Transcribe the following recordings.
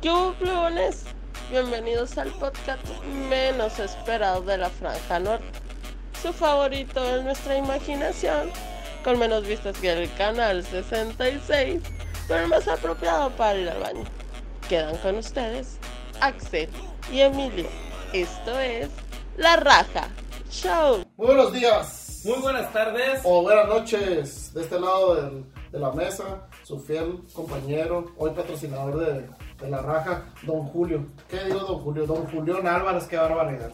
¿Qué hubo, plebones? Bienvenidos al podcast menos esperado de la Franja Norte. Su favorito es nuestra imaginación, con menos vistas que el canal 66, pero más apropiado para ir al baño. Quedan con ustedes Axel y Emilio. Esto es La Raja Show. Muy buenos días. Muy buenas tardes. O buenas noches. De este lado del- de la mesa, su fiel compañero, hoy patrocinador de, de la raja, Don Julio. ¿Qué digo, Don Julio? Don Julián Álvarez, qué barbaridad.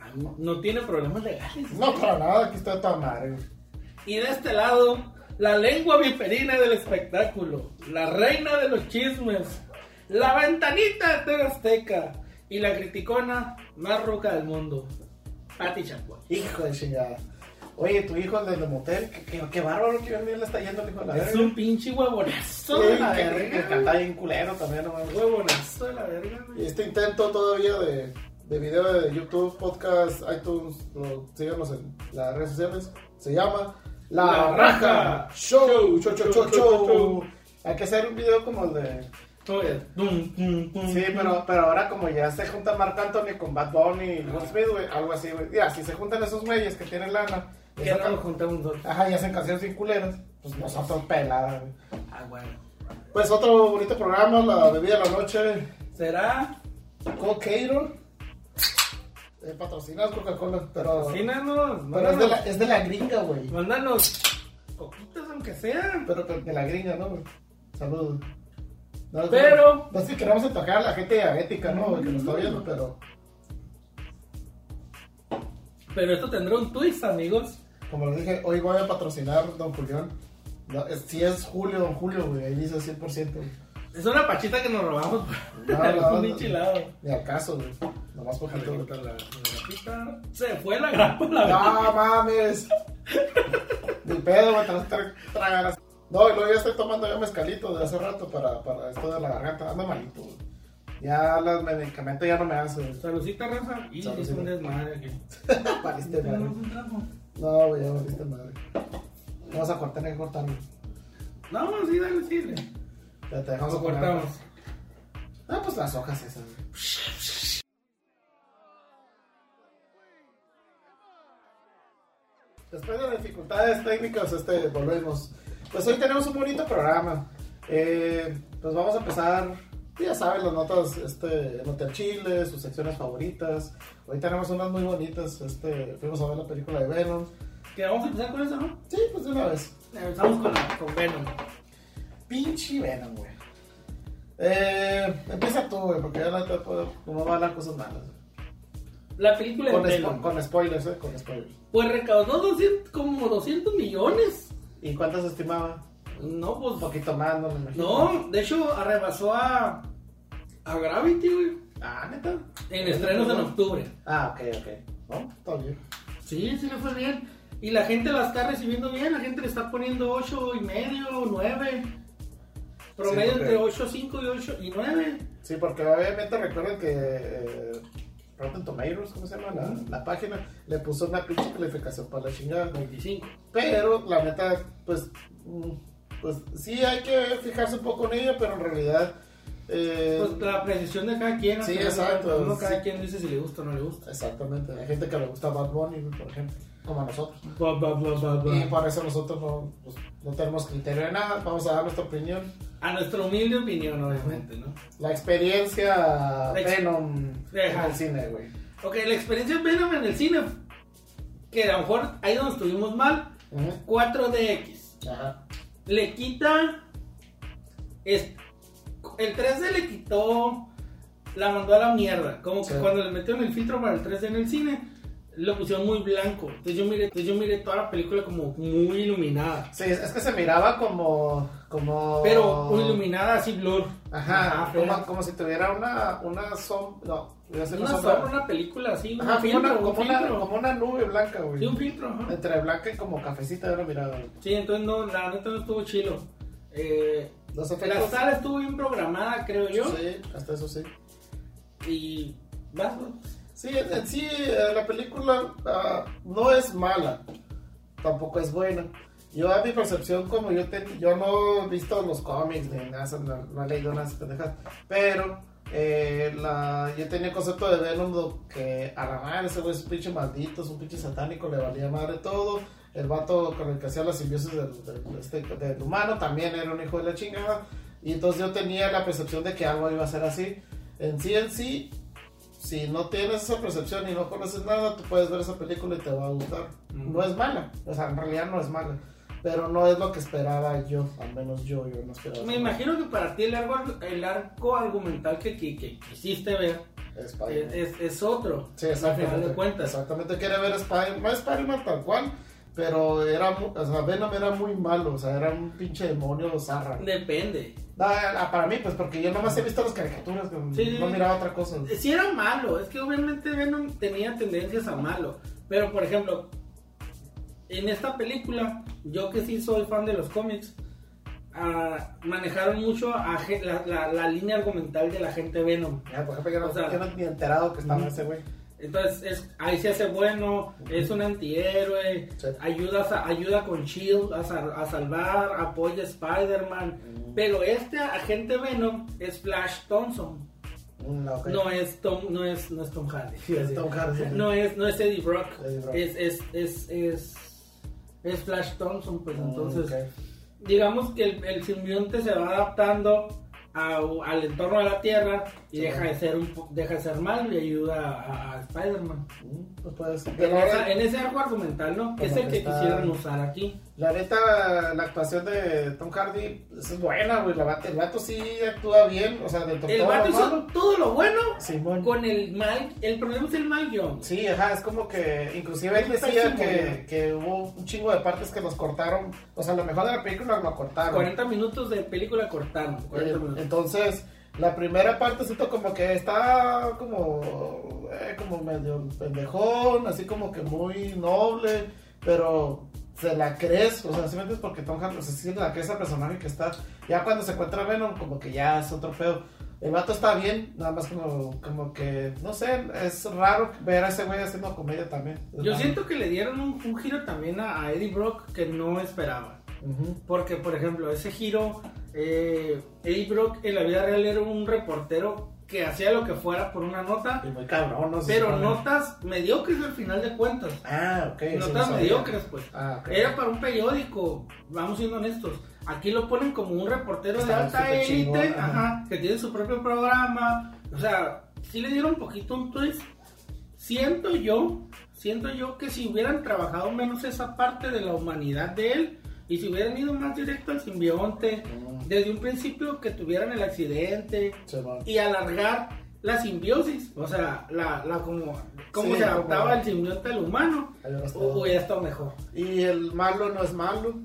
Ah, No, no tiene problemas legales. No, para nada, aquí está toda madre. Y de este lado, la lengua viperina del espectáculo, la reina de los chismes, la ventanita de Azteca y la criticona más roca del mundo, Pati Chapoy. Hijo de chingada. Oye, tu hijo el del motel, qué, qué, qué bárbaro que bien le está yendo el hijo de la Es verga. un pinche huevonazo de la verga. canta bien culero también, no mames. Huevonazo de la verga, Y güey. este intento todavía de, de video de YouTube, podcast, iTunes, lo- síganos en las redes sociales, se llama La, La Raja Raja Show, show, show, show, show. show. Hay que hacer un video como el de... Sí, pero, pero ahora como ya se junta Marc Anthony con Bad Bunny y Will Smith, güey, algo así, güey. Ya, si se juntan esos güeyes que tienen lana, y Que no nos juntamos dos. ajá, y hacen canciones sin culeras, pues nosotros peladas, güey. Ah, bueno. Pues otro bonito programa, La Bebida de la Noche, ¿Será? Cocator. Eh, patrocinado Coca-Cola, pero, Cocínanos, pero es, de la, es de la gringa, güey. Mándanos coquitas aunque sean. Pero de la gringa, ¿no, güey? Saludos. No, Pero- No es que queramos atacar a la gente diabética, ¿no? Que nos está viendo, pero Pero esto tendrá un twist, amigos. Como les dije, hoy voy a patrocinar Don Julián. No, es- si es Julio, Don Julio, güey, ahí dice 100%. güey. Es una pachita que nos robamos No, no, algún no. pinche lado. Ni al caso, güey. Nomás poquito, la, la grapita. Se fue la grapa, la. No mames. Ni pedo, güey, te vas a tragando. No, y luego ya estoy tomando ya mezcalito de hace rato para, para esto de la garganta. Ando malito, güey. Ya los medicamentos ya no me hacen. güey. Saludcita, Rafa. Y es un desmadre aquí. Valiste madre. No, güey, ya valiste madre. Vamos a cortar, hay que cortarlo. No, sí, dale, sí. Ya te dejamos cortamos. Ah, pues las hojas esas, güey. Después de dificultades técnicas, este, volvemos. Pues hoy tenemos un bonito programa. Eh, pues vamos a empezar, ya saben, las notas, este, Nota Chile, sus secciones favoritas. Hoy tenemos unas muy bonitas. Este, fuimos a ver la película de Venom. Que vamos a empezar con eso, ¿no? Sí, pues de una vez. Empezamos con, la- con Venom. Pinche Venom, güey. Eh, empieza tú, güey, porque ya no te puedo, como van las cosas malas. La película de Con, Venom. spo- con spoilers, eh, con spoilers. Pues recaudó 200, como 200 millones. ¿Y cuántas estimaba? No, pues. Un poquito más, no me imagino. No, de hecho, rebasó a. A Gravity, güey. Ah, neta. En estrenos en octubre. Ah, ok, ok. No, está bien. Sí, sí le fue bien. Y la gente la está recibiendo bien, la gente le está poniendo 8 y medio, 9. Promedio Sí, porque- entre 8, 5 y 8 y 9. Sí, porque obviamente recuerden que eh, Rotten Tomatoes, ¿cómo se llama? La, la página, le puso una pinche calificación para la chingada. 25. Pero la neta, pues, mm, pues sí hay que fijarse un poco en ella, pero en realidad. Eh, Pues la precisión de cada quien. Sí, exacto, Uno cada sí. quien dice si le gusta o no le gusta. Exactamente, hay gente que le gusta Bad Bunny, por ejemplo, como a nosotros. Ba, ba, ba, ba, ba. Y por eso nosotros no, pues, no tenemos criterio de nada, vamos a dar nuestra opinión. A nuestra humilde opinión, obviamente, ¿no? La experiencia ex- Venom en el cine, güey. Ok, la experiencia Venom en el cine. Que a lo mejor ahí donde estuvimos mal. Ujú. 4DX. Ajá. le quita. es- el 3D le quitó. La mandó a la mierda. Como que Sí. cuando le metieron el filtro para el 3D en el cine, lo pusieron muy blanco. Entonces yo miré, entonces yo miré toda la película como muy iluminada. Sí, es que se miraba como. como... Pero muy iluminada así blur. Ajá, como, como si tuviera una, una sombra. No, Una sombra, una película así. Ajá, un como, una, un como, una, como una nube blanca, güey. Sí, un filtro, ajá. Entre blanca y como cafecita de una mirada, güey. Sí, entonces no, la neta no estuvo chilo. Eh, Los la sala estuvo bien programada, creo yo. Sí, hasta eso sí. Y. vas. Sí, en, sí, la película ah, no es mala, tampoco es buena. Yo a mi percepción, como yo te, yo no he visto los cómics ni nada, no, no he leído unas pendejas, pero eh, la, yo tenía el concepto de Venom que a la madre ese güey es un pinche maldito, es un pinche satánico, le valía madre todo. El vato con el que hacía la simbiosis del, del- este, del humano también era un hijo de la chingada. Y entonces yo tenía la percepción de que algo iba a ser así. En sí, en sí, si no tienes esa percepción y no conoces nada, tú puedes ver esa película y te va a gustar. Ujú. No es mala, o sea, en realidad no es mala. Pero no es lo que esperaba yo, al menos yo, yo no esperaba. Me imagino que para ti el arco, el arco argumental que, que, que quisiste ver es, es, es otro. Sí, al exactamente. final de cuentas. Exactamente, quiere ver Spider-Man, Spider-Man tal cual, pero era, o sea, Venom era muy malo, o sea, era un pinche demonio zarra. Depende. Ah, para mí, pues porque yo nomás he visto las caricaturas, no Sí. no miraba otra cosa. Si era malo, es que obviamente Venom tenía tendencias a malo. Pero por ejemplo, en esta película, yo que sí soy fan de los cómics, ah, manejaron mucho a la, la- la línea argumental de la gente Venom. Ya, por ejemplo, yo no, O sea, yo no ni enterado que estaba ese güey. Entonces, es, ahí se hace bueno, es un antihéroe, Sí. ayuda, a- ayuda con Shield a, sal- a salvar, apoya a Spider-Man. Pero este agente Venom es Flash Thompson, Mm, no es Tom, no es, no es Tom Hardy. Es Tom Hardy. No es, no es Eddie Brock, Eddie Brock. Es, es, es, es, es Flash Thompson, pues Mm, entonces, digamos que el, el simbionte se va adaptando a- al entorno de la Tierra y Sí. deja de ser un deja de ser malo y ayuda a, a Spider-Man. Mm, Pues. En, esa- en ese arco argumental, ¿no? Que es el que está- quisieron usar aquí. la neta, la actuación de Tom Hardy pues, es buena, güey. la El vato sí actúa bien, o sea, El vato malo. hizo todo lo bueno Simón. con el mal, el problema es el mal guion. Sí, ajá, es como que inclusive él decía que, que hubo un chingo de partes que los cortaron, o sea, lo mejor de la película lo cortaron. 40 minutos de película cortaron. 40 Eh, minutos. entonces, la primera parte siento como que está como, eh, como medio pendejón, así como que muy noble, pero se la crees, o sea, simplemente es porque Tom Hanks, o sea, sí la crees al personaje que está, ya cuando se encuentra Venom, como que ya es otro pedo. El vato está bien, nada más como, como que, no sé, es raro ver a ese güey haciendo comedia también. Yo siento que le dieron un, un giro también a, a Eddie Brock que no esperaba. Porque, por ejemplo, ese giro, eh, Eddie Brock en la vida real era un reportero que hacía lo que fuera por una nota, Y muy cabrón, no sé. pero notas mediocres al final de cuentas. Ah, ok. sí, no notas sabía. mediocres, pues. Ah. Era para un periódico, vamos siendo honestos. Aquí lo ponen como un reportero de alta élite, ajá. ajá, que tiene su propio programa. O sea, sí le dieron un poquito un twist. Siento yo, siento yo que si hubieran trabajado menos esa parte de la humanidad de él y si hubieran ido más directo al simbionte, Mm. desde un principio que tuvieran el accidente y alargar la simbiosis, o sea, la, la como, cómo Sí, se adaptaba como- el simbionte al humano, hubiera estado. hu- hubiera estado mejor. Y el malo no es malo.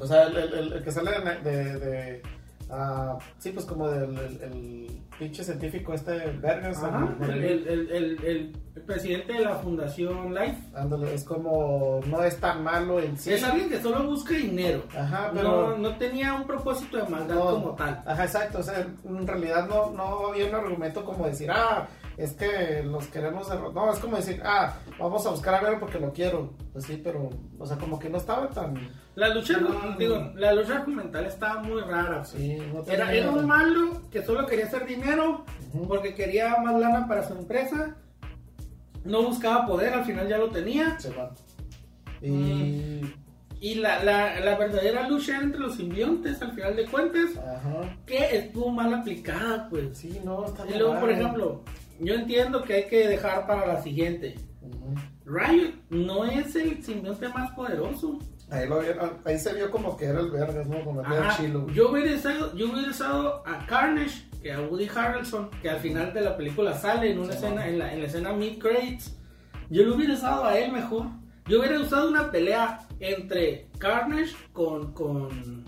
O sea, el, el- el- el que sale de. de, de, ah, sí, pues como del el, el pinche científico este, Vergas. El- el, el, presidente de la Fundación Life ándale, es como. No es tan malo en sí. es alguien que solo busca dinero. Ajá, No, pero. no tenía un propósito de maldad no, como tal. Ajá, exacto. O sea, en realidad no, no había un argumento como decir, ah, es que los queremos derrotar. No, es como decir, ah, vamos a buscar a ver porque lo quiero. Pues sí, pero. O sea, como que no estaba tan. La lucha, No. digo, la lucha argumental estaba muy rara. Sí, no Era, era un malo que solo quería hacer dinero Ujú. porque quería más lana para su empresa. No buscaba poder, al final ya lo tenía. Se va. Y. Mm. Y la, la, la verdadera lucha entre los simbiontes, al final de cuentas, Ajá. que estuvo mal aplicada, pues. Sí, no, está Y luego, por ejemplo, yo entiendo que hay que dejar para la siguiente. Ujú. Riot no es el simbionte más poderoso. Ahí, lo vieron- ahí se vio como que era el vergas, ¿no? Como que era Ajá, chilo. yo hubiera usado, yo hubiera usado a Carnage que a Woody Harrelson, que al final de la película sale en una Sí, escena, en la, en la escena mid credits. Yo lo hubiera usado a él mejor. Yo hubiera usado una pelea entre Carnage con, con,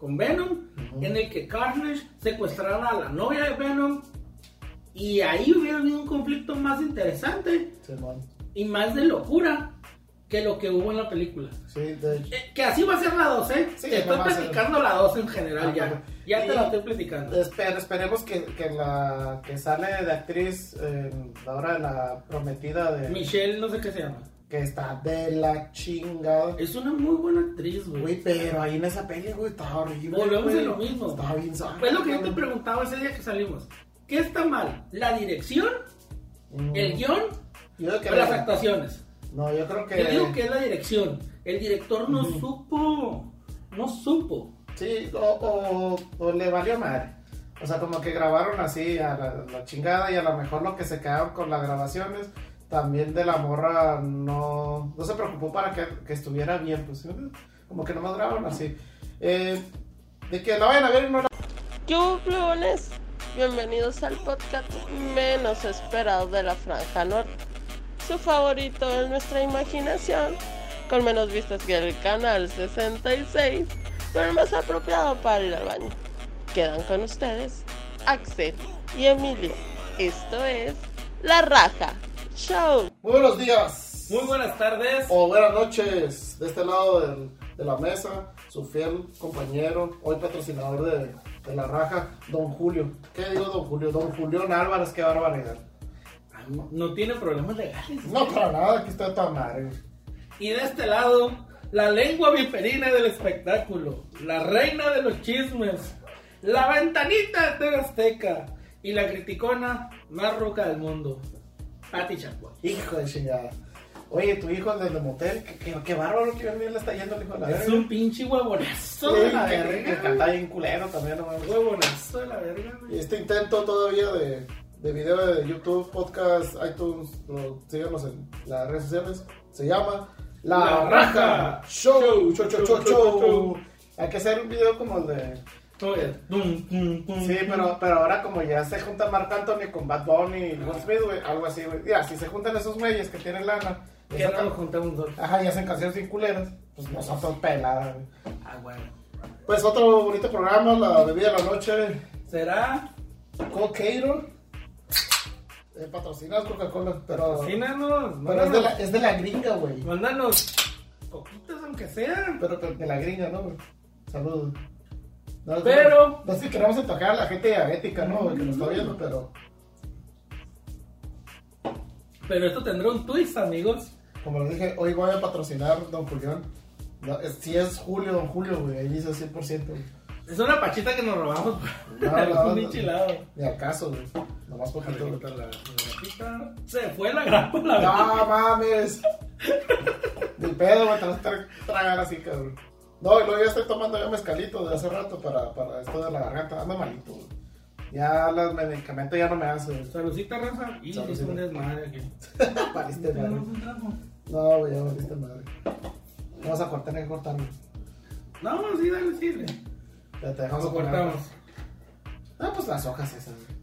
con Venom, Ujú. en el que Carnage secuestrara a la novia de Venom. Y ahí hubiera habido un conflicto más interesante Simón. y más de locura que lo que hubo en la película. Sí, de hecho. Eh, Que así va a ser la 2, ¿eh? Sí, Te estoy platicando la 2 en general ya. Ya te la estoy platicando. Esperemos que, que la que sale de actriz, eh, ahora la prometida de. Michelle, no sé qué se llama. que está de la chingada. Es una muy buena actriz, güey. Güey, pero ahí en esa peli, güey, estaba horrible. Volvemos a lo mismo. Estaba bien sangre. Fue lo que yo te preguntaba ese día que salimos. ¿Qué está mal? ¿La dirección? Mm, ¿El guion? Yo creo que ¿O las actuaciones? No, yo creo que. Yo digo que es la dirección. El director no supo. No supo. Sí, o, o, o le valió madre. O sea, como que grabaron así a la, la chingada y a lo mejor lo que se quedaron con las grabaciones también de la morra no, no se preocupó para que, que estuviera bien, pues ¿sí? como que nomás grabaron así. Eh, de que la vayan a ver y no la... Yo, plebones, bienvenidos al podcast menos esperado de la Franja Norte. Su favorito en nuestra imaginación, con menos vistas que el canal 66, pero el más apropiado para ir al baño. Quedan con ustedes Axel y Emilio. Esto es La Raja Show. Muy buenos días. Muy buenas tardes. O buenas noches de este lado del- de la mesa, su fiel compañero, hoy patrocinador de, de la raja, don Julio. ¿Qué digo don Julio? Don Julián Álvarez, qué barbaridad. Ah, no- No tiene problemas legales. No, para nada, aquí está toda madre. Y de este lado, la lengua viperina del espectáculo, la reina de los chismes, la ventanita de Azteca y la criticona más roca del mundo, Pati Chapoy. Hijo de chingada. Oye, tu hijo desde el motel, qué, qué, qué bárbaro que bien le está yendo el hijo de la Es verga. un pinche huevonazo de la que- que verga. canta bien culero también, no mames. Huevonazo de la verga, Y güey. este intento todavía de, de video de YouTube, podcast, iTunes, lo- síganos en las redes sociales, se llama La, La Raja Show, show, show, show, show. show. Hay que hacer un video como el de... Sí, pero, pero ahora como ya se junta Marc Anthony con Bad Bunny y Will Smith, güey, algo así, güey. Ya, si se juntan esos güeyes que tienen lana, Que no sacan- nos juntamos dos. ajá, y hacen canciones bien culeras, pues nosotros peladas. Ah, bueno. Pues otro bonito programa, la bebida de la noche, ¿Será? Cocairo. Eh, patrocinas Coca-Cola, pero, Patrocínanos. pero es, de la, es de la gringa, güey. mándanos poquitas aunque sean. Pero que- de la gringa, ¿no? güey? Saludos. No, es- Pero- No sé si queremos tocar a la gente diabética, ¿no? Que nos está viendo, pero Pero esto tendrá un twist, amigos. Como les dije, hoy voy a patrocinar Don Julián. No, es- si es Julio, Don Julio, güey, ahí dice 100%. güey. Es una pachita que nos robamos. No, Es no, un helado. Ni al caso, güey. Nomás poquito. La, la grapita. Se fue la grapa, la No mames. Ni pedo, güey, te vas a tragar así, cabrón. No, y luego ya estoy tomando ya mezcalito de hace rato para, para esto de la garganta. Ando malito, güey. Ya los medicamentos ya no me hacen. Salucita, raza. Y es un desmadre aquí. Valiste madre. No, güey, ya valiste madre. Vamos a cortar, hay que cortarlo. No, sí, dale, sirve. Ya te dejamos Lo poner- cortamos. Ah, pues las hojas esas, güey.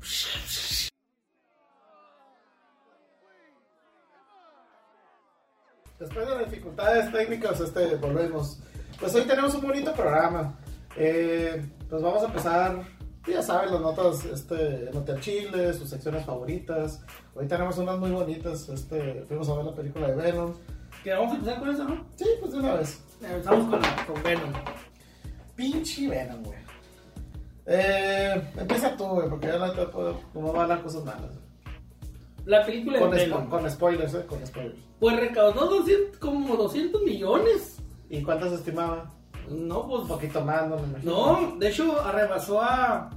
Después de dificultades técnicas, este, volvemos. Pues hoy tenemos un bonito programa. Eh, pues vamos a empezar, ya saben, las notas, este, en Hotel Chile, sus secciones favoritas. Hoy tenemos unas muy bonitas, este, fuimos a ver la película de Venom. Que vamos a empezar con eso, ¿no? Sí, pues de una vez. Empezamos con, la- con Venom. Pinche Venom, güey. Eh, empieza tú, güey, porque ya no te puedo, no va a hablar cosas malas. güey. La película de Con, Venom. spo- con spoilers, eh, con spoilers. Pues recaudó 200, como 200 millones. ¿Y cuántas estimaba? No, pues. Un poquito más, no me imagino. No, de hecho, arrebasó a.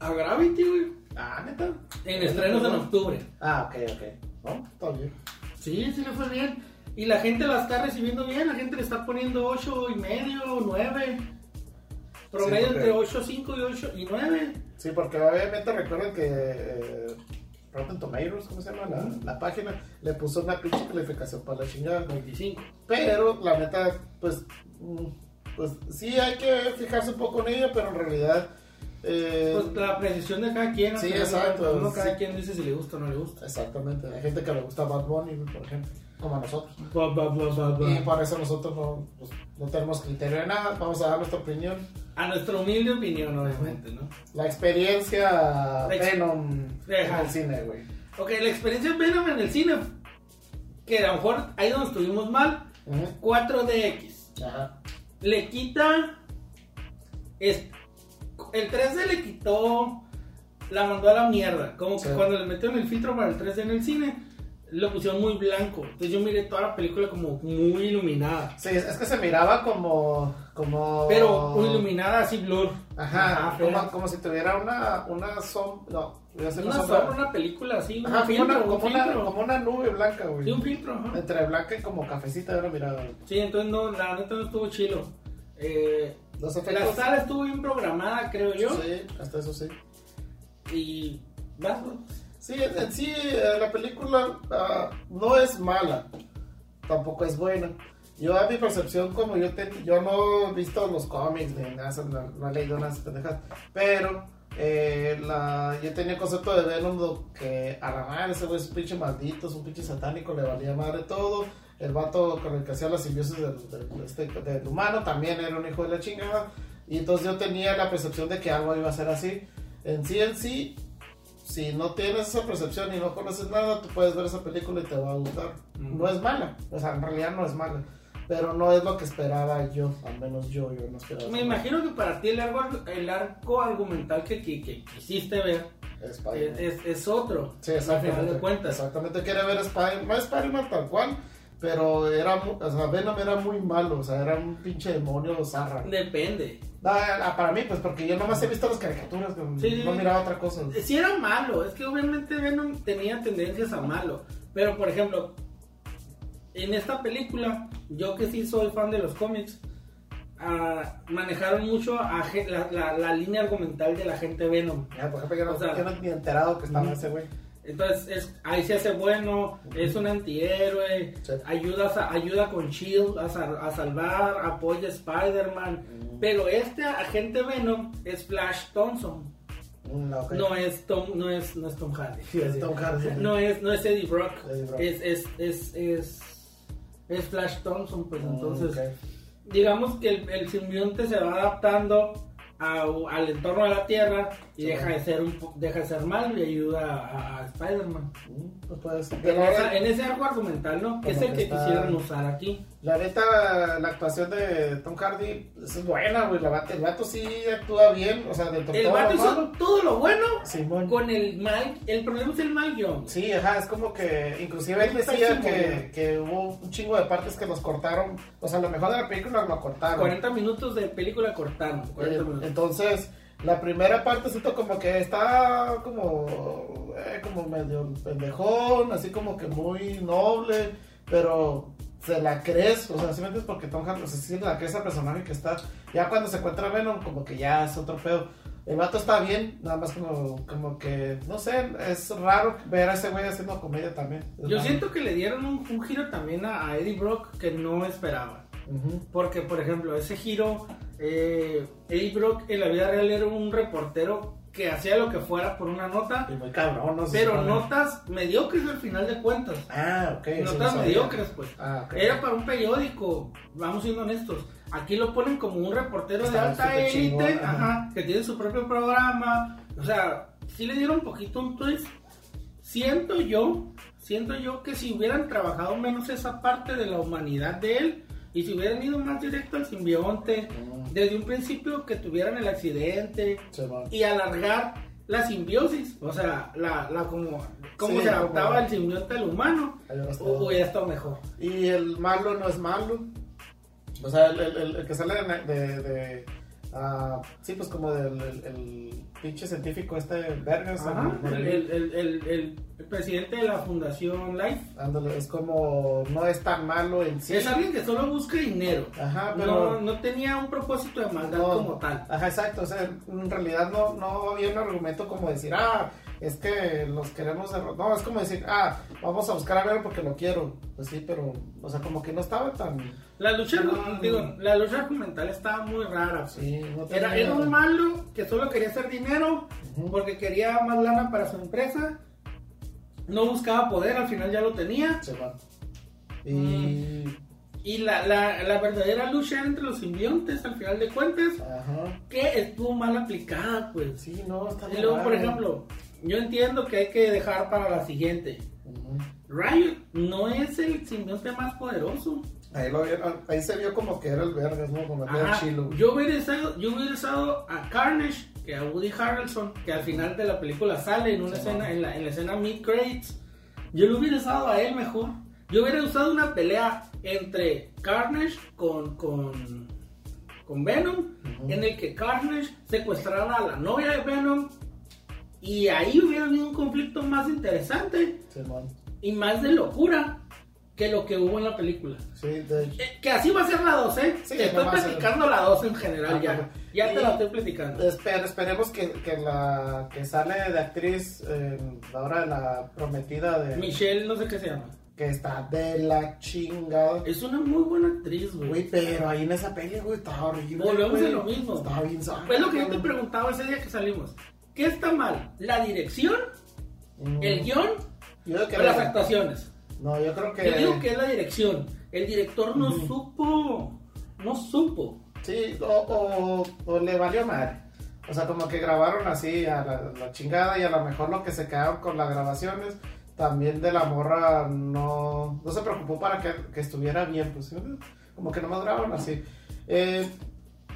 A Gravity, güey. Ah, neta. En estrenos en octubre. Ah, ok, ok. No, está bien. Sí, sí le fue bien. Y la gente la está recibiendo bien, la gente le está poniendo 8 y medio, 9. Promedio Sí, porque- entre 8, 5 y 8 y 9. Sí, porque obviamente recuerden que eh, Rotten Tomatoes, ¿cómo se llama? La, la página, le puso una pinche calificación para la chingada. 25. Pero la neta, pues, mm, pues sí hay que fijarse un poco en ella, pero en realidad. Eh, Pues la precisión de cada quien. Sí, exacto, Uno cada sí. quien dice si le gusta o no le gusta. Exactamente, hay gente que le gusta Bad Bunny, por ejemplo, como a nosotros. Ba, ba, ba. Y por eso nosotros no, pues, no tenemos criterio de nada, vamos a dar nuestra opinión. A nuestra humilde opinión, obviamente, ¿no? La experiencia La ex- Venom en el cine, güey. Ok, la experiencia Venom en el cine. Que a lo mejor ahí donde estuvimos mal. Ujú. 4DX. Ajá. Le quita. El 3D le quitó. La mandó a la mierda. Como que Sí. cuando le metieron el filtro para el 3D en el cine. lo pusieron muy blanco. Entonces yo miré toda la película como muy iluminada. Sí, es que se miraba como. como Pero iluminada así blur. Ajá, como, como si tuviera una, una sombra. No, iba a ser Una sombra. sombra, una película así, Ajá, filtro, una, un como, una, como una nube blanca, güey. Sí, un filtro, ajá. Entre blanca y como cafecita de la mirada. güey. Sí, entonces no, la neta no estuvo chilo. Eh, Los la efectos. sala estuvo bien programada, creo yo. Sí, hasta eso sí. Y vas. Sí, en, sí, eh, la película ah, no es mala, tampoco es buena. Yo a mi percepción, como yo ten- yo no he visto los cómics de nada, no, no he leído nada pendejas, pero eh, la, yo tenía el concepto de Venom que a la madre ese güey es un pinche maldito, es un pinche satánico, le valía madre todo. El vato con el que hacía las simbiosis del, del- este- del humano también era un hijo de la chingada. Y entonces yo tenía la percepción de que algo iba a ser así. En sí, en sí, si no tienes esa percepción y no conoces nada, tú puedes ver esa película y te va a gustar. Ujú. No es mala, o sea, en realidad no es mala, pero no es lo que esperaba yo, al menos yo, yo no esperaba. Me imagino que para ti el arco, el arco argumental que, que, que quisiste ver es, es, es otro. Sí, al final exactamente. de cuentas. Exactamente, quiere ver Spider-Man, Spider-Man tal cual, pero era, o sea, Venom era muy malo, o sea, era un pinche demonio zarra. Depende. Ah, para mí, pues, porque yo nomás he visto las caricaturas, no Sí, sí, no sí. miraba otra cosa. Si era malo, es que obviamente Venom tenía tendencias a malo. Pero por ejemplo, en esta película, yo que sí soy fan de los cómics, ah, manejaron mucho a la, la- la línea argumental de la gente Venom. Ya, por ejemplo, yo no, O sea, yo no ni enterado que estaba ese güey. Entonces, es, ahí se hace bueno, es un antihéroe, Sí. ayuda, a- ayuda con Shield a, a salvar, apoya a Spider-Man. Pero este agente Venom es Flash Thompson, Mm, no es Tom, no es, no es Tom Hardy. Sí, es Tom Hardy. No es, no es Eddie Brock, Eddie Brock. Es, es, es, es, es Flash Thompson, pues Mm, entonces, digamos que el, el simbionte se va adaptando a- al entorno de la Tierra y deja de ser un deja de ser malo y ayuda a, a Spider-Man. Mm, pues. En, esa- ahora, en ese arco argumental, ¿no? Que es el que que está- quisieran usar aquí. La neta, la actuación de Tom Hardy es buena, güey. El vato sí actúa bien, o sea, dentro de El todo vato hizo malo. todo lo bueno Simón. con el mal, el problema es el mal guion. Sí, ajá, es como que, inclusive él decía que, que hubo un chingo de partes que los cortaron, o sea, lo mejor de la película lo cortaron. 40 minutos de película cortaron. 40 Eh, minutos. Entonces, la primera parte siento como que está como, eh, como medio pendejón, así como que muy noble, pero se la crees, o sea, simplemente es porque Tom Hanks, o sea, sí la crees al personaje que está. Ya cuando se encuentra Venom, como que ya es otro pedo. El vato está bien, nada más como, como que, no sé, es raro ver a ese güey haciendo comedia también. Yo raro. siento que le dieron un, un giro también a, a Eddie Brock que no esperaba. Ujú. Porque, por ejemplo, ese giro, eh, Eddie Brock en la vida real era un reportero que hacía lo que fuera por una nota, Y muy cabrón, no sé. pero si- notas mediocres al final de cuentas. Ah, ok. sí, no Notas sabía. mediocres, pues. Ah, ok. Era para un periódico, vamos siendo honestos. Aquí lo ponen como un reportero de alta élite, ajá, que tiene su propio programa. O sea, sí le dieron un poquito un twist. Siento yo, siento yo que si hubieran trabajado menos esa parte de la humanidad de él y si hubieran ido más directo al simbionte, Mm. desde un principio que tuvieran el accidente y alargar la simbiosis, o sea, la, la como, cómo Sí, se adaptaba como- el simbionte al humano, hubiera estado mejor. Y el malo no es malo. O sea, el, el- que sale de. de, de, ah, sí, pues como del el, el pinche científico este, Vergas. Ajá, el- el, el, presidente de la Fundación Life ándale, es como. No es tan malo en sí. es alguien que solo busca dinero. Ajá, No, pero. no tenía un propósito de maldad no. como tal. Ajá, exacto. O sea, en realidad no, no había un argumento como decir, ah, es que los queremos derrotar. No, es como decir, ah, vamos a buscar a ver porque lo quiero. Pues sí, pero. O sea, como que no estaba tan. La lucha, No. digo, la lucha argumental estaba muy rara. Sí, no Era, era un malo que solo quería hacer dinero porque quería más lana para su empresa. No buscaba poder, al final ya lo tenía. Se va. Y. Mm. Y la, la, la verdadera lucha entre los simbiontes, al final de cuentas, Ajá. que estuvo mal aplicada, pues. Sí, no, está Y luego, por ejemplo, yo entiendo que hay que dejar para la siguiente. Ujú. Riot no es el simbionte más poderoso. Ahí, lo vieron- ahí se vio como que era el vergas, ¿no? Como era chilo. Yo hubiera usado, yo hubiera usado a Carnage, que a Woody Harrelson, que al final de la película sale en una Sí, escena, en la, en la escena mid credits, Yo lo hubiera usado a él mejor. Yo hubiera usado una pelea entre Carnage con, con, con Venom, en el que Carnage secuestrara a la novia de Venom. Y ahí hubiera habido un conflicto más interesante y más de locura que lo que hubo en la película. Sí, de hecho. Eh, Que así va a ser la 2, ¿eh? Sí, te estoy platicando la 2 en general ya. Ajá. Ya te Y- la estoy platicando. Esper- esperemos que, que la que sale de actriz eh, ahora la prometida de Michelle, no sé qué se llama. Que está de la chingada. Es una muy buena actriz, güey. Güey, pero ahí en esa peli, güey, estaba horrible. Volvemos güey. a lo mismo. Estaba bien Fue lo que yo te preguntaba ese día que salimos. ¿Qué está mal? ¿La dirección? Mm. ¿El guion? Yo creo que ¿O las actuaciones? No, yo creo que Yo digo que es la dirección. El director no supo. No supo. Sí, o, o, o le valió madre. O sea, como que grabaron así a la, la chingada y a lo mejor lo que se quedaron con las grabaciones también de la morra no, no se preocupó para que, que estuviera bien, pues ¿sí? como que nomás grabaron así. Eh,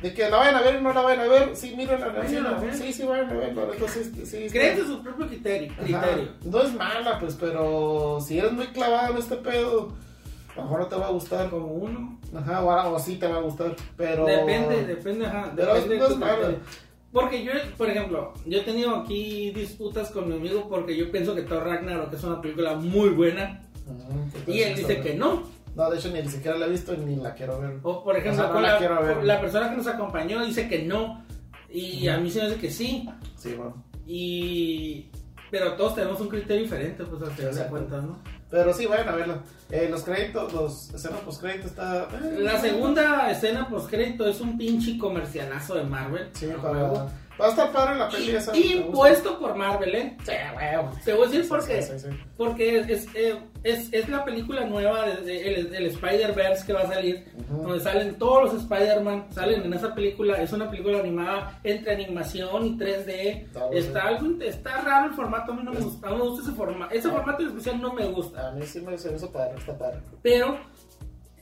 de que la vayan a ver o no la vayan a ver, sí, miren la ver. sí, sí, vayan a ver, neta, sí, sí, sí, Créete su propio criterio. Criterio. No es mala, pues, pero si eres muy clavado en este pedo, a lo mejor no te va a gustar. Como uno. Ajá, o, o sí te va a gustar, pero... Depende, depende, ajá. Pero Depende de no es malo. Porque yo, por ejemplo, yo he tenido aquí disputas con mi amigo porque yo pienso que Thor Ragnarok es una película muy buena Ujú, y él dice que no. No, de hecho ni siquiera la he visto ni la quiero ver. O por ejemplo, O sea, no con la la, ver. persona que nos acompañó dice que no. Y a mí se me hace que sí. Sí, bueno. Y. Pero todos tenemos un criterio diferente, pues al final de cuentas, ¿no? Pero sí, vayan a verla. Eh, los créditos, los escenas post créditos está... eh, La segunda escena post crédito es un pinche comercialazo de Marvel. Sí, para... Va a estar padre la peli esa. gusta. Impuesto por Marvel, ¿eh? Sí, huevo. Te voy a decir por qué. Porque es, es, eh, es, es la película nueva de- de- el, el Spider-Verse que va a salir, donde salen todos los Spider-Man, salen en esa película, es una película animada entre animación y 3D, Está algo, está raro el formato, a mí no me gusta, no me gusta ese formato, ese formato en especial no me gusta, A mí sí me me hizo padre, está padre. pero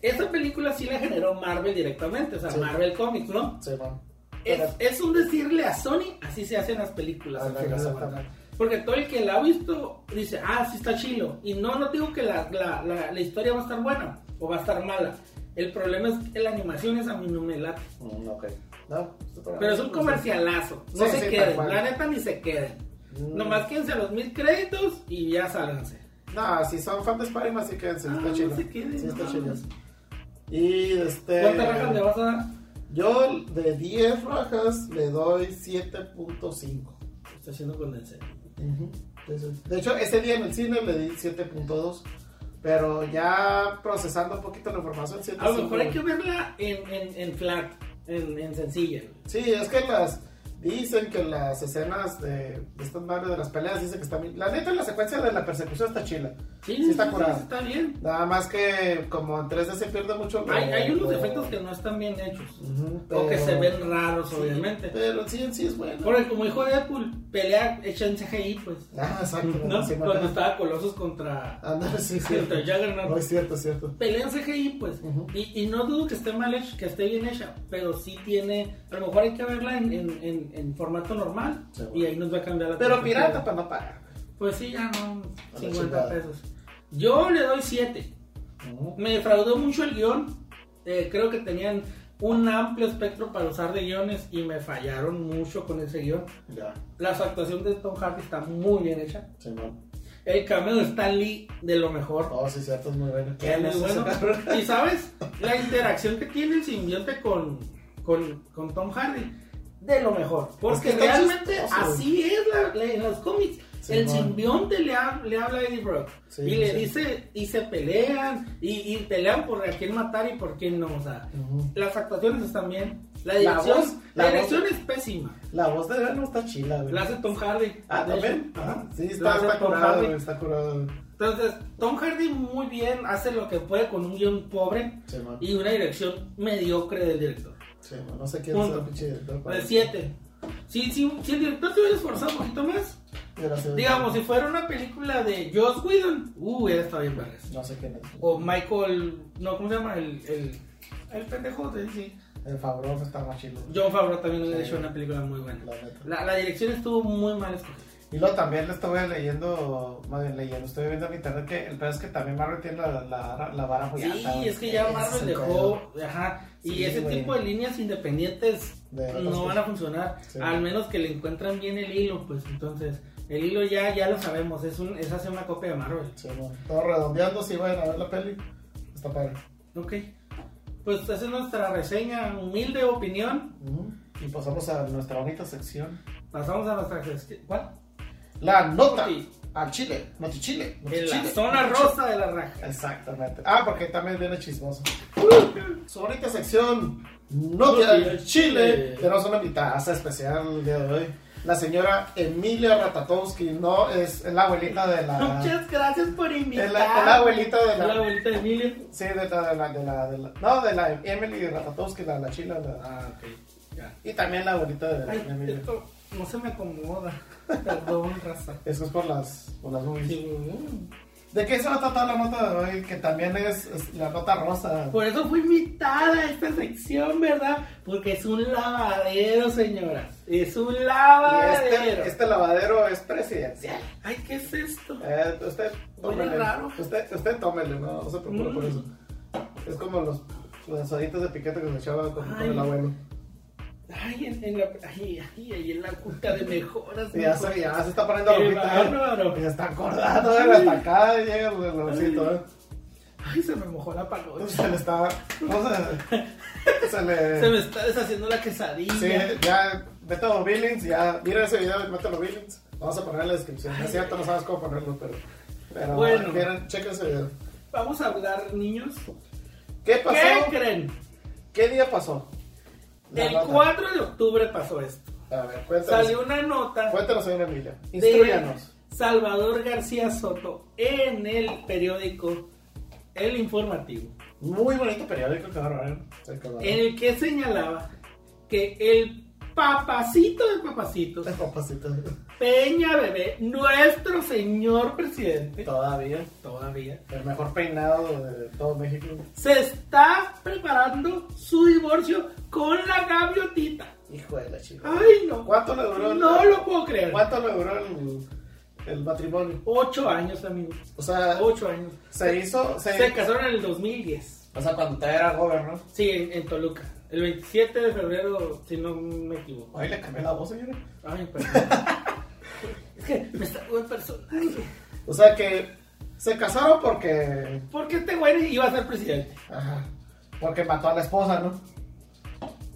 esa película sí la generó Marvel directamente, o sea, Sí. Marvel Comics, ¿no? Sí, bueno. Es, Pero- es un decirle a Sony, así se hacen las películas. de cuentas. exactamente. Porque todo el que la ha visto dice, ah, sí está chilo. Y no, no digo que la, la, la, la historia va a estar buena o va a estar mala. El problema es que la animación es a mí no me late. Mm, ok. No, este Pero es un comercialazo. No Sí, se sí, queden. La neta ni se queden. Mm. Nomás quédense a los mil créditos y ya sálganse. No, si son fan de Spider-Man, sí quédense, Ah, está no chido. se queden, sí, está no chido. Y este. ¿Cuántas rajas le vas a dar? Yo de 10 rajas le doy 7.5. Está haciendo condensé. Ujú, sí, sí. De hecho, ese día en el cine le di 7.2. Pero ya procesando un poquito la información, 7.5. A lo mejor hay que verla en, en, en flat, en, en sencilla. Sí, es que las. Dicen que las escenas de, de estas madres de las peleas dicen que están bien. La neta, la secuencia de la persecución está chila. Sí, Sí está curada. está bien. Nada más que como en 3D se pierde mucho. Hay, hay unos lo- efectos que no están bien hechos. O que se ven raros, Sí, obviamente. Pero sí, en sí es bueno. Porque como dijo Deadpool, pelea hecha en CGI, pues. Ah, exacto. ¿No? sí, me Cuando estaba Colosos contra, Ándale, sí, sí. contra Juggernaut. No, es cierto, es cierto. Pelea en CGI, pues. Y, y no dudo que esté mal hecha, que esté bien hecha, pero sí tiene. A lo mejor hay que verla en, en, en, en formato normal. Sí, bueno. y ahí nos va a cambiar la Pero pirata para no pagar. Pues sí, ya no. la 50 chingada. pesos. Yo le doy 7. Me defraudó mucho el guion. Eh, creo que tenían un amplio espectro para usar de guiones y me fallaron mucho con ese guion. Ya, La actuación de Tom Hardy está muy bien hecha. sí, no. El cameo de Stan Lee de lo mejor. Oh, sí, cierto, es muy bueno. Es ¿Quién muy es ese bueno. Y sabes, la interacción que tiene el simbionte con, con, con Tom Hardy, de lo mejor. Porque Es que está realmente así es la- en los cómics. Sí, el simbionte le, ha- le habla a Eddie Brock Sí, y le sí. dice, y se pelean, y, y pelean por a quién matar y por quién no. O sea, las actuaciones están bien. La La dirección, voz- la la dirección voz- es pésima. La voz de Venom está chila, güey. La hace Tom Hardy. Ah, también. Ajá. Ajá. Sí, está, está curado, Hardy. está curado. Entonces, Tom Hardy muy bien hace lo que puede con un guion pobre y una dirección mediocre del director. Sí. No sé quién es el pinche director. De 7. Si, si, si el director se hubiera esforzado un poquito más, Gracias. digamos, si fuera una película de Joss Whedon, uh, hubiera estado bien vergas. No sé quién es. O Michael, no, ¿cómo se llama? El, el, el pendejo de sí. El Favreau está más chilo. John Favreau también hubiera Sí. hecho una película muy buena. La. La, la dirección estuvo muy mal escogida. Y luego también le estuve leyendo, más bien leyendo, estoy viendo en internet que el peor es que también Marvel tiene la, la, la vara muy alta. Sí, es que ya Marvel el dejó, ajá, y Sí, ese güey. tipo de líneas independientes De no van a funcionar, Sí. al menos que le encuentran bien el hilo, pues entonces, el hilo ya, ya lo sabemos, es, un, es hacer una copia de Marvel. Sí, bueno, todo redondeando, si vayan a ver la peli, está padre. Ok, pues esa es nuestra reseña, humilde opinión, Ujú. Y pasamos a nuestra bonita sección. pasamos a nuestra gestión, ¿cuál? La nota Sí. Al Chile, Noti Chile. Noti En la zona rosa de la raja. Exactamente. Ah, porque también viene chismoso. Su bonita sección, al al Chile. Tenemos una invitada especial el día de hoy. La señora Emilia Ratatowski, no es, la abuelita de la. Muchas gracias por invitarme. la, es la abuelita de la la. abuelita de Emilia. Sí, de la, de la, de la, de la- No, de la Emily Ratatowski, la, la chila. la- Ah, ok, ya. y también la abuelita de Ay, Emilia. esto no se me acomoda. Perdón, raza. Eso es por las, por las movies. Sí. ¿De qué se va a tratar la nota de hoy? Que también es, es la nota rosa. Por eso fui invitada a esta sección, ¿verdad? Porque es un lavadero, señoras. Es un Y lavadero. este, este lavadero es presidencial. Ay, ¿qué es esto? Eh, usted tómele. raro. Usted, usted tómele, no, no se preocupe Mm. por eso. Es como los, los asaditos de piquete que se echaba con, con el abuelo. Ay, en, en la, ay, ay, en la cuca de mejoras. Y ya, se, ya se está poniendo rojita. ¿eh? bárbaro. Y se está acordando, ¿eh? hasta acá llega el olorcito. ¿eh? Ay, se me mojó la panocha. Se le está. ¿Cómo se, se le. Se me está deshaciendo la quesadilla. Sí, ya, mételo Billings, ya, mira ese video y mételo Billings. Vamos a poner en la descripción. Es cierto, no sabes cómo ponerlo, pero. Pero Bueno. miren, chequen ese video. Vamos a hablar, niños. ¿Qué pasó? ¿Qué creen? ¿Qué día pasó? El nota. 4 de octubre pasó esto. A ver, cuéntanos. Salió una nota Cuéntanos, señora Emilia. Instruyanos. Salvador García Soto en el periódico El Informativo, Muy bonito periódico ver. en el que señalaba que el papacito de papacitos, El papacito. Peña Bebé, nuestro señor presidente, Todavía. todavía, El mejor peinado de todo México. se está preparando su divorcio con la gaviotita. Hijo de la chica. Ay, no. ¿Cuánto le duró? el- No lo puedo creer. ¿Cuánto le duró el, el matrimonio? Ocho años, amigo. O sea, Ocho años. se hizo. Se, Se casaron en el 2010. O sea, cuando te era gobernador. Sí, en, en Toluca. El 27 de febrero, si no me equivoco. Ay, le cambié la voz, señora. Ay, perdón. es que me está el personaje. O sea que se casaron porque. Porque este güey iba a ser presidente. Ajá. Porque mató a la esposa, ¿no?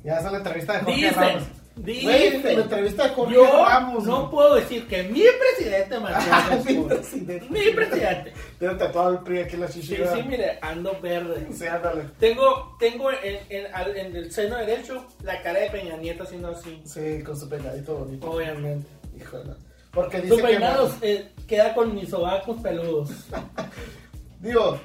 Ya esa es la entrevista de Jorge Dicen, Ramos. Dicen. Güey, la entrevista de Jorge Yo Ramos. no puedo decir que mi presidente a Ah, mi presidente. Mi presidente. Tiene tatuado el PRI aquí en la Sí, chichilla. sí, mire, ando verde. Sí, ándale. Tengo, tengo en, en- al- en el seno derecho la cara de Peña Nieto haciendo así. Sí, con su peinadito bonito. Obviamente. Híjole. Porque dice Su que. peinado eh, queda con mis sobacos peludos. Digo,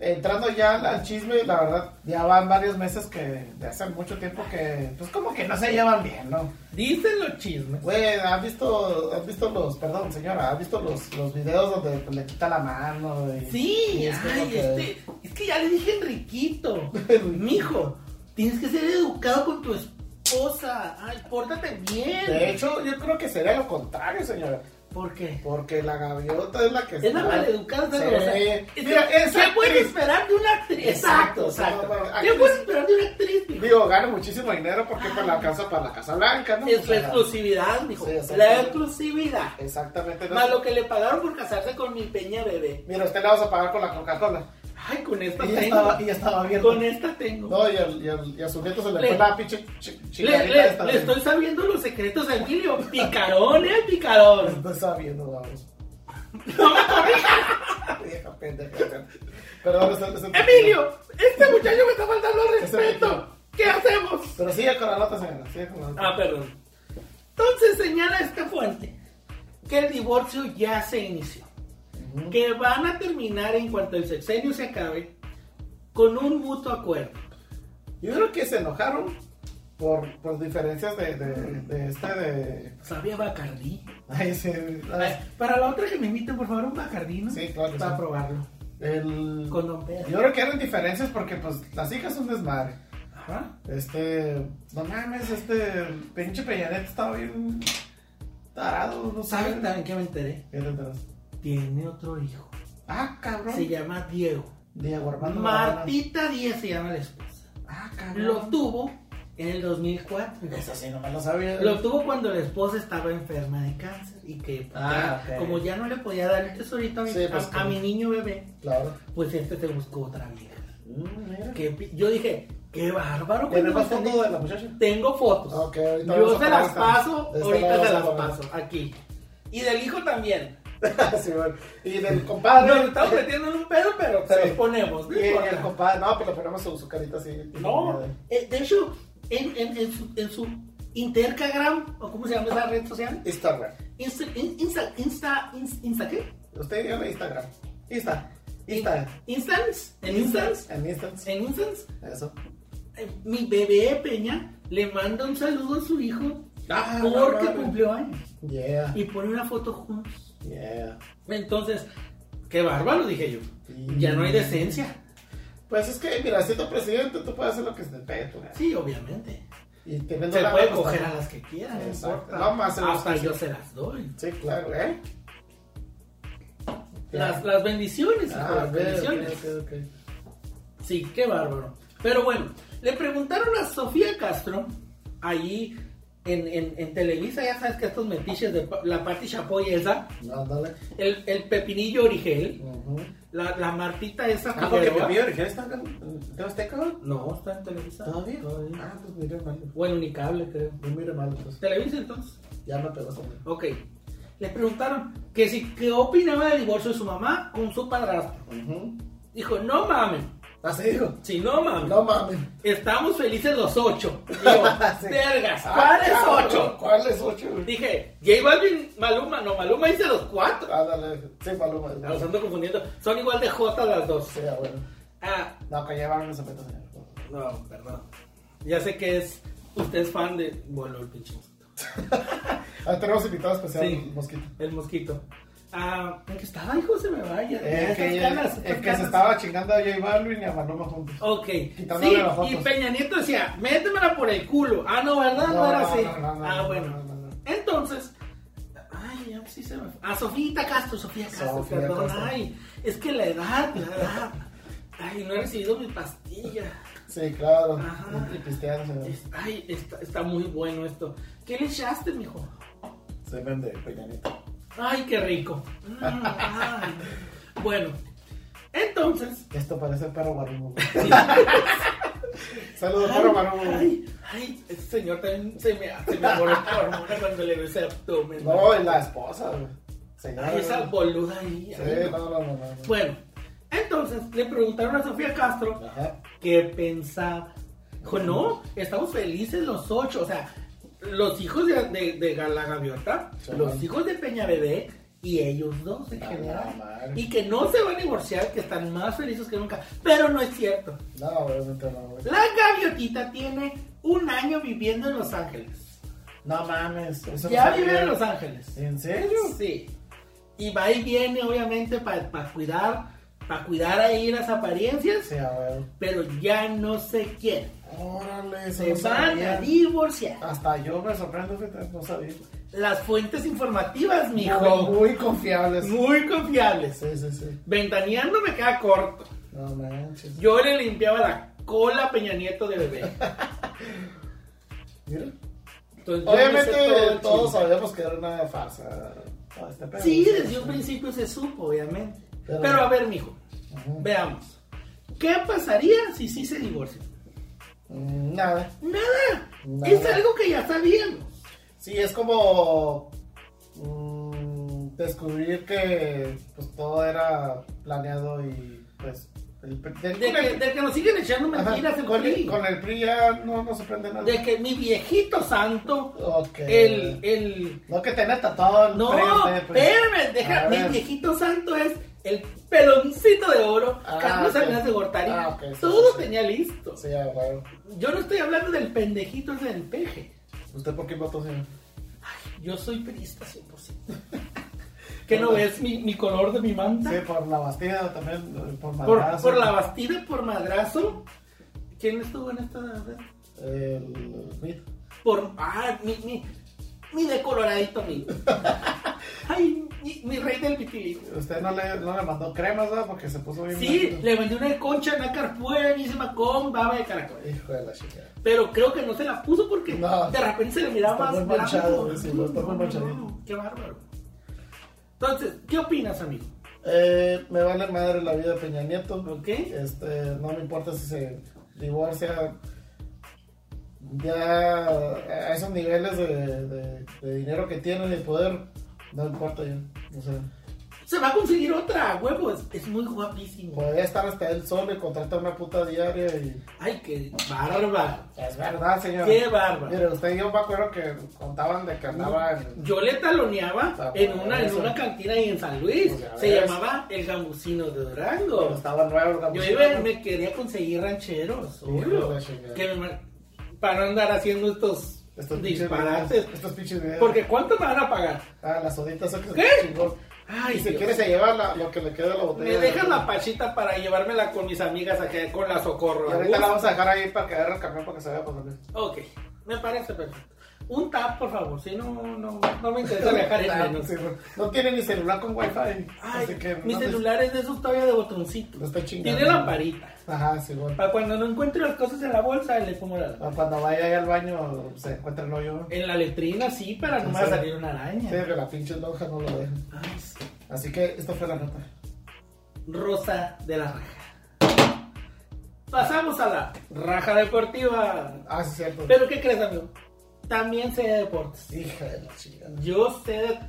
entrando ya al chisme, la verdad, ya van varios meses que. de hace mucho tiempo que. Pues como que no se llevan bien, ¿no? Dicen los chismes. Güey, ¿has visto, has visto los, perdón señora, has visto los, los videos donde pues, le quita la mano? Y, Sí, y es ay, que- este, es que ya le dije Enriquito. Mijo, tienes que ser educado con tu esposa. Ay, pórtate bien. De hecho, yo creo que sería lo contrario, señora. ¿Por qué? Porque la gaviota es la que Es la maleducada, Sí. O sea, Mira, ¿Qué puedes actriz- esperar de una actriz? Exacto, Exacto, no, no, ¿Qué actriz- puedes esperar de una actriz, mijo? Digo, gana muchísimo dinero porque pues, la alcanza para la Casa Blanca, ¿no? O Es la sea, exclusividad, mijo. Sí, la exclusividad. Exactamente. ¿no? Más lo que le pagaron por casarse con mi peña bebé. Mira, usted le vamos a pagar con la Coca-Cola. Ay, con esta Y ya tengo. estaba, y ya estaba. Con esta tengo. No, y, al- y, al- y a su nieto se le, Le- fue la pinche ch- Le, le- esta le estoy sabiendo los secretos a Emilio. Picarón, eh, picarón. Está viendo, vamos. No me corrijas. Vieja pendeja. Perdón, ese- ese- Emilio, este muchacho me está faltando el respeto. ¿Qué hacemos? Pero sigue con la nota, señora. Sigue con la nota. Ah, perdón. Entonces señala esta fuente que el divorcio ya se inició. Que van a terminar en cuanto el sexenio se acabe con un mutuo acuerdo. Yo creo que se enojaron por, por diferencias de, de, de este de. Sabía Bacardí. Ay, sí. Ay, para la otra que me inviten, por favor, un Bacardí, ¿no? Sí, claro Para sí. probarlo. El, Con Don Pedro. yo creo que eran diferencias porque pues las hijas son desmadre. Ajá. Este, no mames, este pinche Peñanet estaba bien tarado, no ¿Saben saben. también que me enteré? ¿Qué te enteras? Tiene otro hijo. Ah, cabrón. Se llama Diego. Diego Armando. Martita Díaz se llama la esposa. Ah, cabrón. Lo tuvo en el 2004. Eso sí, no me lo sabía. Lo tuvo cuando la esposa estaba enferma de cáncer y que Ah, ya, como ya no le podía dar el tesorito a mi, Sí, pues, a- mi niño bebé, Claro. pues este se buscó otra vieja. Mm. Que yo dije, qué bárbaro. ¿Tiene cuando más me foto de la muchacha? Tengo fotos. Yo a se las paso, ahorita se las paso, aquí. Y del hijo también. sí, bueno. Y del compadre. Nos estamos metiendo en un pedo, pero se Sí. los ponemos. no Y el compadre, no, pero le ponemos su, su carita así. No, eh, de hecho, en, en, en su, en su Intercagram, o cómo se llama esa red social, Instagram. Insta, in- Insta, Insta, Insta, Insta ¿qué? Usted dígale Instagram. Insta. Insta. Instance, en Instance, En Instance. en Instance, Eso. mi bebé Peña le manda un saludo a su hijo Ah, porque no, no, no. cumplió años Yeah. y pone una foto juntos. Yeah. Entonces, qué bárbaro, dije yo. Sí. Ya no hay decencia. Pues es que, mira, siendo presidente, tú puedes hacer lo que se te pegue. Sí, obviamente. Y Se la puede pues, coger a las que quieran. no Exacto. importa. No, más Hasta yo se las doy. Sí, claro, ¿eh? Las, las bendiciones, hijo, Ah, las ok, bendiciones. Sí, qué bárbaro. Pero bueno, le preguntaron a Sofía Castro, ahí en, en, en Televisa, ya sabes que estos metiches de la Pati Chapoy esa, No, dale. el, el Pepinillo Origel, Ujú. la, la Martita esa Ah, porque mi original está en ¿Te Azteca? No, está en Televisa. ¿Todavía? Ah, pues mire mal. Bueno, Unicable, creo. No mire mal, pues. Televisa entonces. Ya me pegó. Ok. Le preguntaron que si qué opinaba del divorcio de su mamá con su padrastro. Ujú. Dijo, no mames. Así digo. Si no mames. No mames. Estamos felices los ocho. Digo, Sí. vergas, Ah, ¿cuáles cabrón, ocho? ¿Cuáles ocho? güey? Dije, J Balvin, Maluma, no, Maluma dice los cuatro. Ah, dale. Sí, Maluma. Los ando confundiendo. Son igual de J las dos. Sí, ah, bueno. Ah, No, que llevaron ese zapatos. no, perdón. Ya sé que es. Usted es fan de. Bueno, el pinche mosquito. Ah, tenemos invitado especial, Sí. Mosquito. El mosquito. Ah, ¿en qué estaba, hijo? Se me vaya. Ya, que, se estaba chingando a J Balvin y a Maluma juntos. Ok. Quitándole Sí, y Peña Nieto decía, métemela por el culo. Ah, no, ¿verdad? No, No, era así. no, ah, no, bueno. no, no, no. Entonces, ay, ya sí se me fue. A Sofía Castro, Sofía Castro, Sofía perdón. Castro. Ay, es que la edad, la edad. Ay, no he recibido mi pastilla. Sí, claro. Ajá. Es- ay, está, está muy bueno esto. ¿Qué le echaste, mijo? Se vende Peñanito. Ay, qué rico. Ay. Bueno, entonces. Esto parece perro guarumo. sí. Saludos, perro guarumo. ay, ay, ese señor también se me, se me alborotó la hormona cuando le veo ese abdomen. No, y la esposa, güey. Señora. Ay, esa boluda ahí. Sí, no, no, no. no. Bueno, entonces le preguntaron a Sofía Castro Ajá. qué pensaba. Dijo, no, estamos felices los ocho. O sea, los hijos de, de, de la gaviota, Sí. los hijos de Peña Bebé y ellos dos en Ah, general. Y que no se van a divorciar, que están más felices que nunca. Pero no es cierto. No, obviamente no. La gaviotita tiene un año viviendo en Los Ángeles. No mames. eso Ya no vive en Los Ángeles. ¿En serio? Sí. Y va y viene, obviamente, para cuidar, para cuidar ahí las apariencias. Sí, a ver. Pero ya no se quieren. Órale, Se no van sabía. a divorciar. Hasta yo me sorprendo, no sabía. Las fuentes informativas, Muy, mijo. muy confiables. Muy confiables. Sí, sí, sí. Ventaneando me queda corto. No manches. Yo le limpiaba la cola a Peña Nieto de bebé. Mira. Entonces, Obviamente todo todos sabíamos que era una farsa. este. Sí, desde un principio se supo, obviamente. Pero- Pero, a ver, mijo, veamos. ¿Qué pasaría si sí se divorcian? Mm, Nada. Nada. Nada. Es algo que ya sabíamos. Sí, es como mm, descubrir que pues todo era planeado y pues el, del- De que, el- de que nos siguen echando ajá, mentiras en con, PRI. el, con el PRI ya no, no se prende nada. De que mi viejito santo, el, el... No que todo el No, espérame, deja, mi viejito santo es el peloncito de oro, Ah, Carlos ok. Salinas de Gortari. Ah, ok, sí, Todo sí, tenía listo. Sí, a huevo. Yo no estoy hablando del pendejito ese del peje. ¿Usted por qué votó, señor? Yo soy perista 100%. ¿Qué no ves mi, mi color de mi manta? Sí, por la Bastida también, eh, por por, madrazo. por la bastida, por madrazo. ¿Quién estuvo en esta vez? El Smith. Por. Ah, mi, mi, mi decoloradito amigo. Ay, mi, mi rey del vitiligo. Usted no le, no le mandó cremas, ¿verdad? Porque se puso bien. Sí, le vendí una concha, una carpúa bellísima con baba de caracol. Hijo de la. Pero creo que no se la puso porque No. de repente se le miraba Está más muy manchado, blanco. sí, está muy no, Qué bárbaro. Entonces, ¿qué opinas, amigo? Eh, me vale madre la vida de Peña Nieto. ¿Ok? Este, no me importa si se divorcia. Ya a esos niveles de, de- de dinero que tiene y de poder, no importa ya. O sea, Se va a conseguir otra, huevo. Es, es muy guapísimo. podría estar hasta él solo y contratar una puta diaria y. Ay, qué bárbaro. Es verdad, señor. Qué bárbaro. Mire, usted y yo me acuerdo que contaban de que andaba en. Yo le taloneaba en una, en una cantina ahí en San Luis. Pues Se llamaba El Gambusino de Durango. Estaba nuevo, Yo Gabucino. iba me quería conseguir rancheros. Obvio. Que me- para no andar haciendo estos, Estos disparates. Estos pinches. Porque ¿cuánto me van a pagar? Ah, las soditas esas que ¿Qué? Ay, Y si Dios. quiere se lleva la- lo que le queda de la botella. Me dejan la pachita para llevármela con mis amigas acá con la socorro. Y ahorita la vamos a dejar ahí para que agarre el camión para que se vea por también. Ok, me parece perfecto. Un tap, por favor, si no, no, no me interesa viajar en menos. No tiene ni celular con wifi. Ay, así que mi no celular es de esos todavía de botoncito. Lo está chingando. Tiene lamparita. Ajá, sí, bueno. Para cuando no encuentre las cosas en la bolsa, le pongo la lámpara. Cuando vaya ahí al baño se encuentra el hoyo. En la letrina sí, para no me va a Sí. salir una araña. Sí, que la pinche lonja no lo deja. Ay, sí. Así que esta fue la nota. Rosa de la raja. Pasamos a la raja deportiva. Ah, sí, cierto. Pero ¿qué crees, amigo? También sé de deportes. Hija de la chingada. Yo sé de